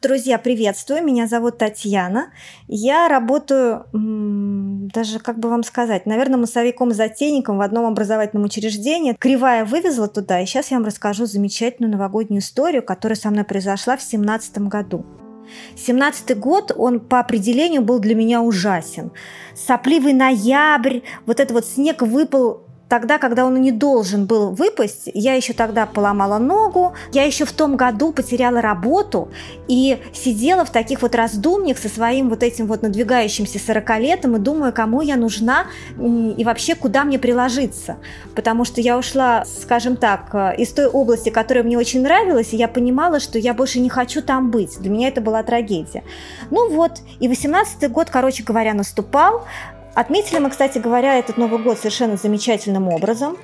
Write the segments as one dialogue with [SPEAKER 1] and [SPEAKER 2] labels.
[SPEAKER 1] друзья, приветствую. Меня зовут Татьяна. Я работаю, даже как бы вам сказать, наверное, массовиком-затейником в одном образовательном учреждении. Кривая вывезла туда, и сейчас я вам расскажу замечательную новогоднюю историю, которая со мной произошла в 2017 году. 17 год, он по определению был для меня ужасен. Сопливый ноябрь, вот этот вот снег выпал тогда, когда он не должен был выпасть, я еще тогда поломала ногу, я еще в том году потеряла работу и сидела в таких вот раздумьях со своим вот этим вот надвигающимся сорокалетом и думаю, кому я нужна и вообще куда мне приложиться. Потому что я ушла, скажем так, из той области, которая мне очень нравилась, и я понимала, что я больше не хочу там быть. Для меня это была трагедия. Ну вот, и 18-й год, короче говоря, наступал. Отметили мы, кстати говоря, этот Новый год совершенно замечательным образом.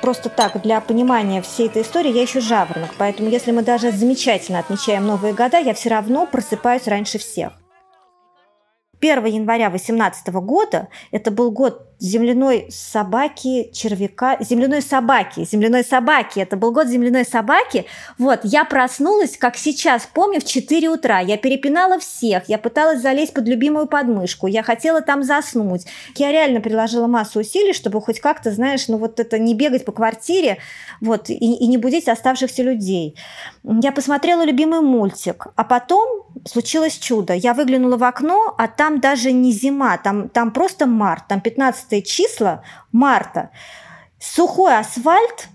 [SPEAKER 1] Просто так, для понимания всей этой истории, я еще жаворонок. Поэтому, если мы даже замечательно отмечаем Новые года, я все равно просыпаюсь раньше всех. 1 января 2018 года, это был год земляной собаки, червяка, земляной собаки, земляной собаки, это был год земляной собаки. Вот, я проснулась, как сейчас помню, в 4 утра. Я перепинала всех, я пыталась залезть под любимую подмышку, я хотела там заснуть. Я реально приложила массу усилий, чтобы хоть как-то, знаешь, ну вот это не бегать по квартире, вот, и, и не будить оставшихся людей. Я посмотрела любимый мультик, а потом случилось чудо. Я выглянула в окно, а там даже не зима, там, там просто март, там 15 15 числа марта, сухой асфальт,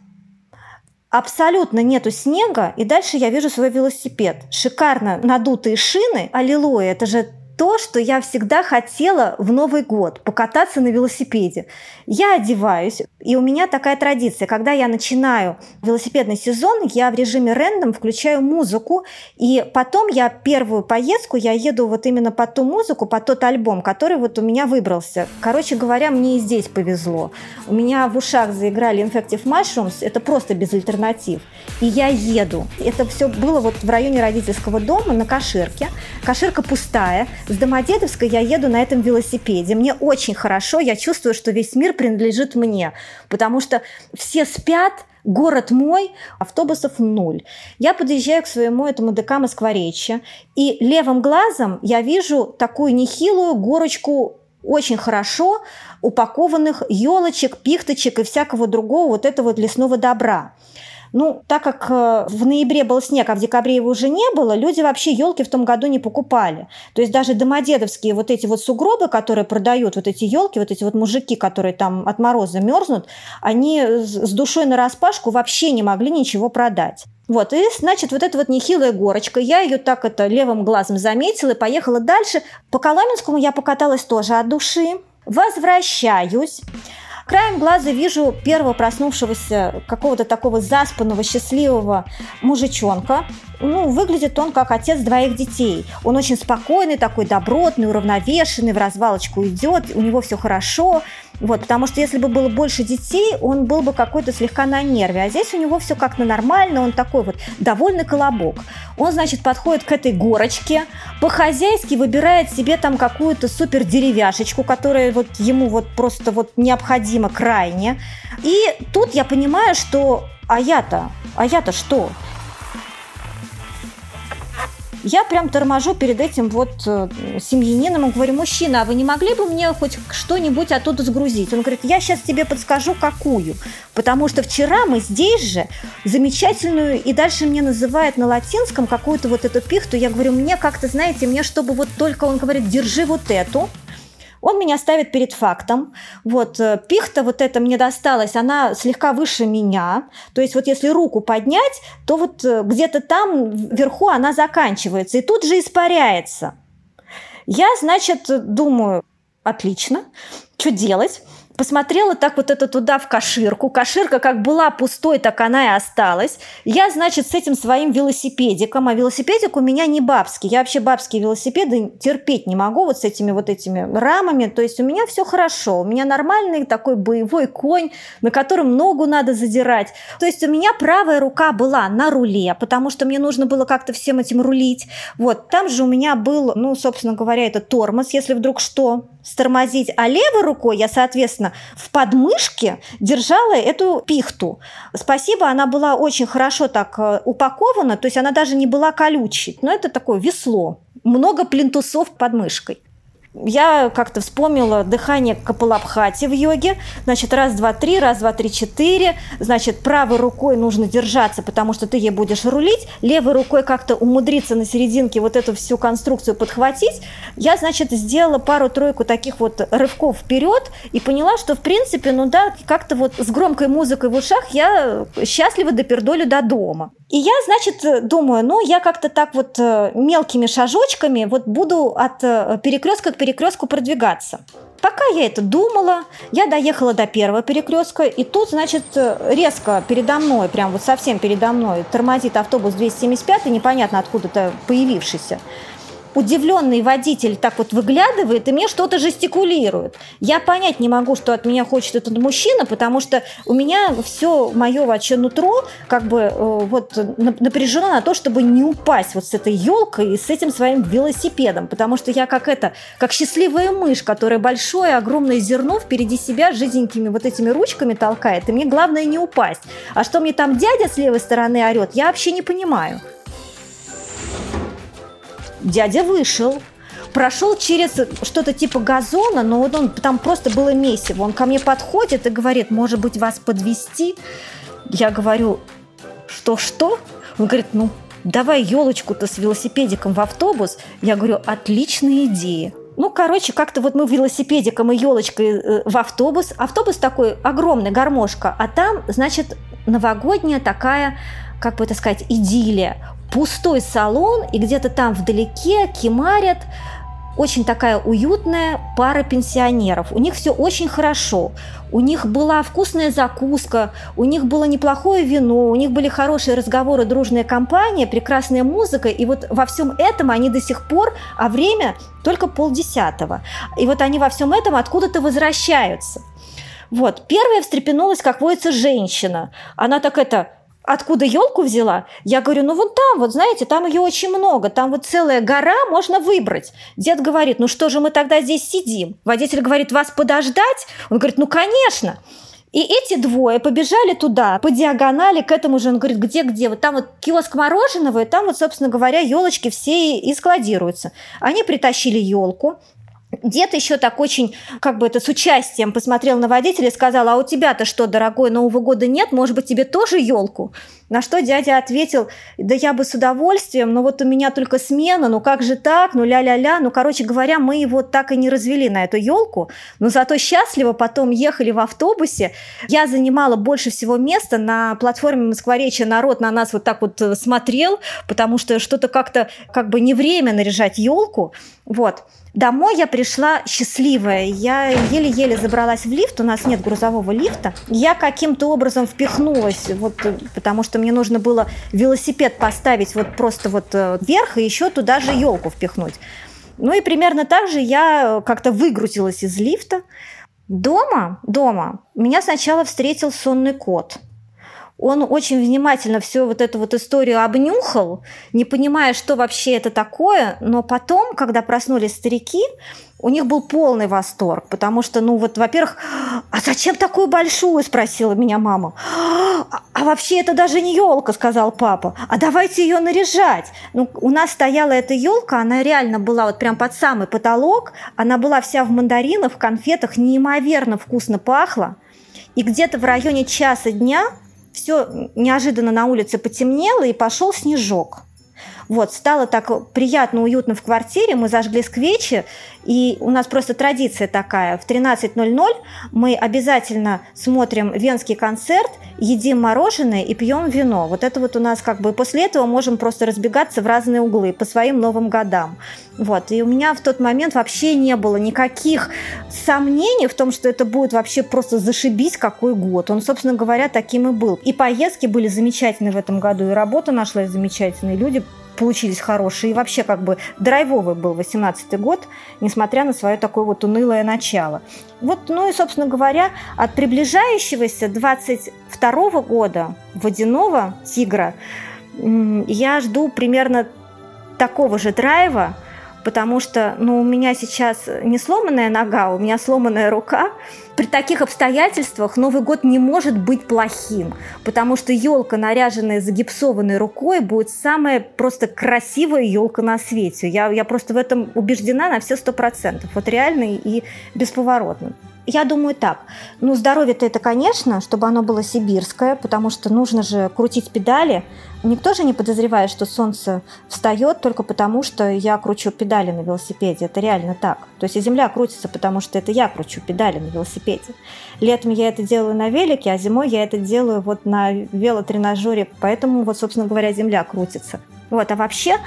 [SPEAKER 1] абсолютно нету снега, и дальше я вижу свой велосипед. Шикарно надутые шины, аллилуйя, это же то, что я всегда хотела в Новый год – покататься на велосипеде. Я одеваюсь, и у меня такая традиция. Когда я начинаю велосипедный сезон, я в режиме рендом включаю музыку, и потом я первую поездку, я еду вот именно под ту музыку, под тот альбом, который вот у меня выбрался. Короче говоря, мне и здесь повезло. У меня в ушах заиграли Infective Mushrooms, это просто без альтернатив. И я еду. Это все было вот в районе родительского дома на Каширке. Каширка пустая, с Домодедовской я еду на этом велосипеде. Мне очень хорошо, я чувствую, что весь мир принадлежит мне, потому что все спят, город мой, автобусов нуль. Я подъезжаю к своему этому ДК Москворечья, и левым глазом я вижу такую нехилую горочку очень хорошо упакованных елочек, пихточек и всякого другого вот этого вот лесного добра. Ну, так как э, в ноябре был снег, а в декабре его уже не было, люди вообще елки в том году не покупали. То есть даже домодедовские вот эти вот сугробы, которые продают, вот эти елки, вот эти вот мужики, которые там от мороза мерзнут, они с душой на распашку вообще не могли ничего продать. Вот, и, значит, вот эта вот нехилая горочка, я ее так это левым глазом заметила и поехала дальше. По Коломенскому я покаталась тоже от души. Возвращаюсь. Краем глаза вижу первого проснувшегося какого-то такого заспанного, счастливого мужичонка. Ну, выглядит он как отец двоих детей. Он очень спокойный, такой добротный, уравновешенный, в развалочку идет, у него все хорошо. Вот, потому что если бы было больше детей, он был бы какой-то слегка на нерве. А здесь у него все как-то нормально, он такой вот довольный колобок. Он, значит, подходит к этой горочке, по-хозяйски выбирает себе там какую-то супер деревяшечку, которая вот ему вот просто вот необходима крайне. И тут я понимаю, что а я-то, а я-то что? Я прям торможу перед этим вот э, семьянином говорю, мужчина, а вы не могли бы мне хоть что-нибудь оттуда сгрузить? Он говорит, я сейчас тебе подскажу, какую. Потому что вчера мы здесь же замечательную, и дальше мне называют на латинском какую-то вот эту пихту. Я говорю, мне как-то, знаете, мне чтобы вот только, он говорит, держи вот эту, он меня ставит перед фактом. Вот, э, пихта вот эта мне досталась, она слегка выше меня. То есть вот если руку поднять, то вот э, где-то там вверху она заканчивается и тут же испаряется. Я, значит, думаю, отлично, что делать? Посмотрела так вот это туда в каширку. Каширка как была пустой, так она и осталась. Я, значит, с этим своим велосипедиком, а велосипедик у меня не бабский. Я вообще бабские велосипеды терпеть не могу вот с этими вот этими рамами. То есть у меня все хорошо. У меня нормальный такой боевой конь, на котором ногу надо задирать. То есть у меня правая рука была на руле, потому что мне нужно было как-то всем этим рулить. Вот, там же у меня был, ну, собственно говоря, это тормоз, если вдруг что, стормозить. А левой рукой я, соответственно, соответственно, в подмышке держала эту пихту. Спасибо, она была очень хорошо так э, упакована, то есть она даже не была колючей. Но это такое весло. Много плинтусов под мышкой я как-то вспомнила дыхание Капалабхати в йоге. Значит, раз, два, три, раз, два, три, четыре. Значит, правой рукой нужно держаться, потому что ты ей будешь рулить. Левой рукой как-то умудриться на серединке вот эту всю конструкцию подхватить. Я, значит, сделала пару-тройку таких вот рывков вперед и поняла, что, в принципе, ну да, как-то вот с громкой музыкой в ушах я счастливо допердолю до дома. И я, значит, думаю, ну, я как-то так вот э, мелкими шажочками вот буду от э, перекрестка к перекрестку продвигаться. Пока я это думала, я доехала до первого перекрестка, и тут, значит, резко передо мной, прям вот совсем передо мной, тормозит автобус 275, непонятно откуда-то появившийся удивленный водитель так вот выглядывает и мне что-то жестикулирует. Я понять не могу, что от меня хочет этот мужчина, потому что у меня все мое вообще нутро как бы э, вот напряжено на то, чтобы не упасть вот с этой елкой и с этим своим велосипедом, потому что я как это, как счастливая мышь, которая большое огромное зерно впереди себя жиденькими вот этими ручками толкает, и мне главное не упасть. А что мне там дядя с левой стороны орет, я вообще не понимаю. Дядя вышел, прошел через что-то типа газона, но вот он там просто было месиво. Он ко мне подходит и говорит, может быть, вас подвести? Я говорю, что-что? Он говорит, ну, давай елочку-то с велосипедиком в автобус. Я говорю, отличная идея. Ну, короче, как-то вот мы велосипедиком и елочкой э, в автобус. Автобус такой огромный, гармошка, а там, значит, новогодняя такая, как бы это сказать, идиллия пустой салон, и где-то там вдалеке кимарят очень такая уютная пара пенсионеров. У них все очень хорошо. У них была вкусная закуска, у них было неплохое вино, у них были хорошие разговоры, дружная компания, прекрасная музыка. И вот во всем этом они до сих пор, а время только полдесятого. И вот они во всем этом откуда-то возвращаются. Вот. Первая встрепенулась, как водится, женщина. Она так это откуда елку взяла? Я говорю, ну вон там, вот знаете, там ее очень много, там вот целая гора, можно выбрать. Дед говорит, ну что же мы тогда здесь сидим? Водитель говорит, вас подождать? Он говорит, ну конечно. И эти двое побежали туда, по диагонали к этому же. Он говорит, где-где? Вот там вот киоск мороженого, и там вот, собственно говоря, елочки все и складируются. Они притащили елку, Дед еще так очень, как бы это с участием посмотрел на водителя и сказал, а у тебя-то что, дорогой, Нового года нет? Может быть, тебе тоже елку? На что дядя ответил, да я бы с удовольствием, но вот у меня только смена, ну как же так, ну ля-ля-ля. Ну, короче говоря, мы его так и не развели на эту елку, но зато счастливо потом ехали в автобусе. Я занимала больше всего места на платформе Москворечия, народ на нас вот так вот э, смотрел, потому что что-то как-то как бы не время наряжать елку. Вот. Домой я пришла счастливая. Я еле-еле забралась в лифт, у нас нет грузового лифта. Я каким-то образом впихнулась, вот, потому что мне нужно было велосипед поставить вот просто вот э, вверх и еще туда же елку впихнуть. Ну и примерно так же я как-то выгрузилась из лифта. Дома, дома меня сначала встретил сонный кот – он очень внимательно всю вот эту вот историю обнюхал, не понимая, что вообще это такое, но потом, когда проснулись старики, у них был полный восторг, потому что, ну вот, во-первых, а зачем такую большую, спросила меня мама. А, а вообще это даже не елка, сказал папа, а давайте ее наряжать. Ну, у нас стояла эта елка, она реально была вот прям под самый потолок, она была вся в мандаринах, в конфетах, неимоверно вкусно пахла. И где-то в районе часа дня все неожиданно на улице потемнело и пошел снежок. Вот, стало так приятно, уютно в квартире, мы зажгли сквечи, и у нас просто традиция такая, в 13.00 мы обязательно смотрим венский концерт, едим мороженое и пьем вино. Вот это вот у нас как бы после этого можем просто разбегаться в разные углы по своим новым годам. Вот, и у меня в тот момент вообще не было никаких сомнений в том, что это будет вообще просто зашибись какой год. Он, собственно говоря, таким и был. И поездки были замечательные в этом году, и работа нашлась замечательная, люди получились хорошие. И вообще как бы драйвовый был 18 год, несмотря на свое такое вот унылое начало. Вот, ну и, собственно говоря, от приближающегося 22 года водяного тигра я жду примерно такого же драйва, потому что, ну, у меня сейчас не сломанная нога, у меня сломанная рука. При таких обстоятельствах Новый год не может быть плохим, потому что елка, наряженная загипсованной рукой, будет самая просто красивая елка на свете. Я, я просто в этом убеждена на все сто процентов. Вот реально и бесповоротно. Я думаю так. Ну, здоровье-то это, конечно, чтобы оно было сибирское, потому что нужно же крутить педали. Никто же не подозревает, что солнце встает только потому, что я кручу педали на велосипеде. Это реально так. То есть и земля крутится, потому что это я кручу педали на велосипеде. Летом я это делаю на велике, а зимой я это делаю вот на велотренажере. Поэтому вот, собственно говоря, земля крутится. Вот, а вообще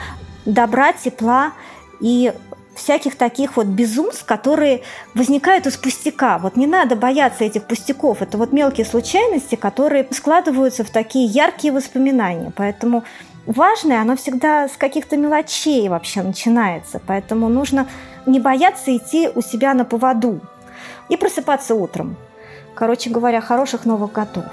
[SPEAKER 1] добра, тепла и всяких таких вот безумств, которые возникают из пустяка. Вот не надо бояться этих пустяков. Это вот мелкие случайности, которые складываются в такие яркие воспоминания. Поэтому важное, оно всегда с каких-то мелочей вообще начинается. Поэтому нужно не бояться идти у себя на поводу и просыпаться утром. Короче говоря, хороших новых годов.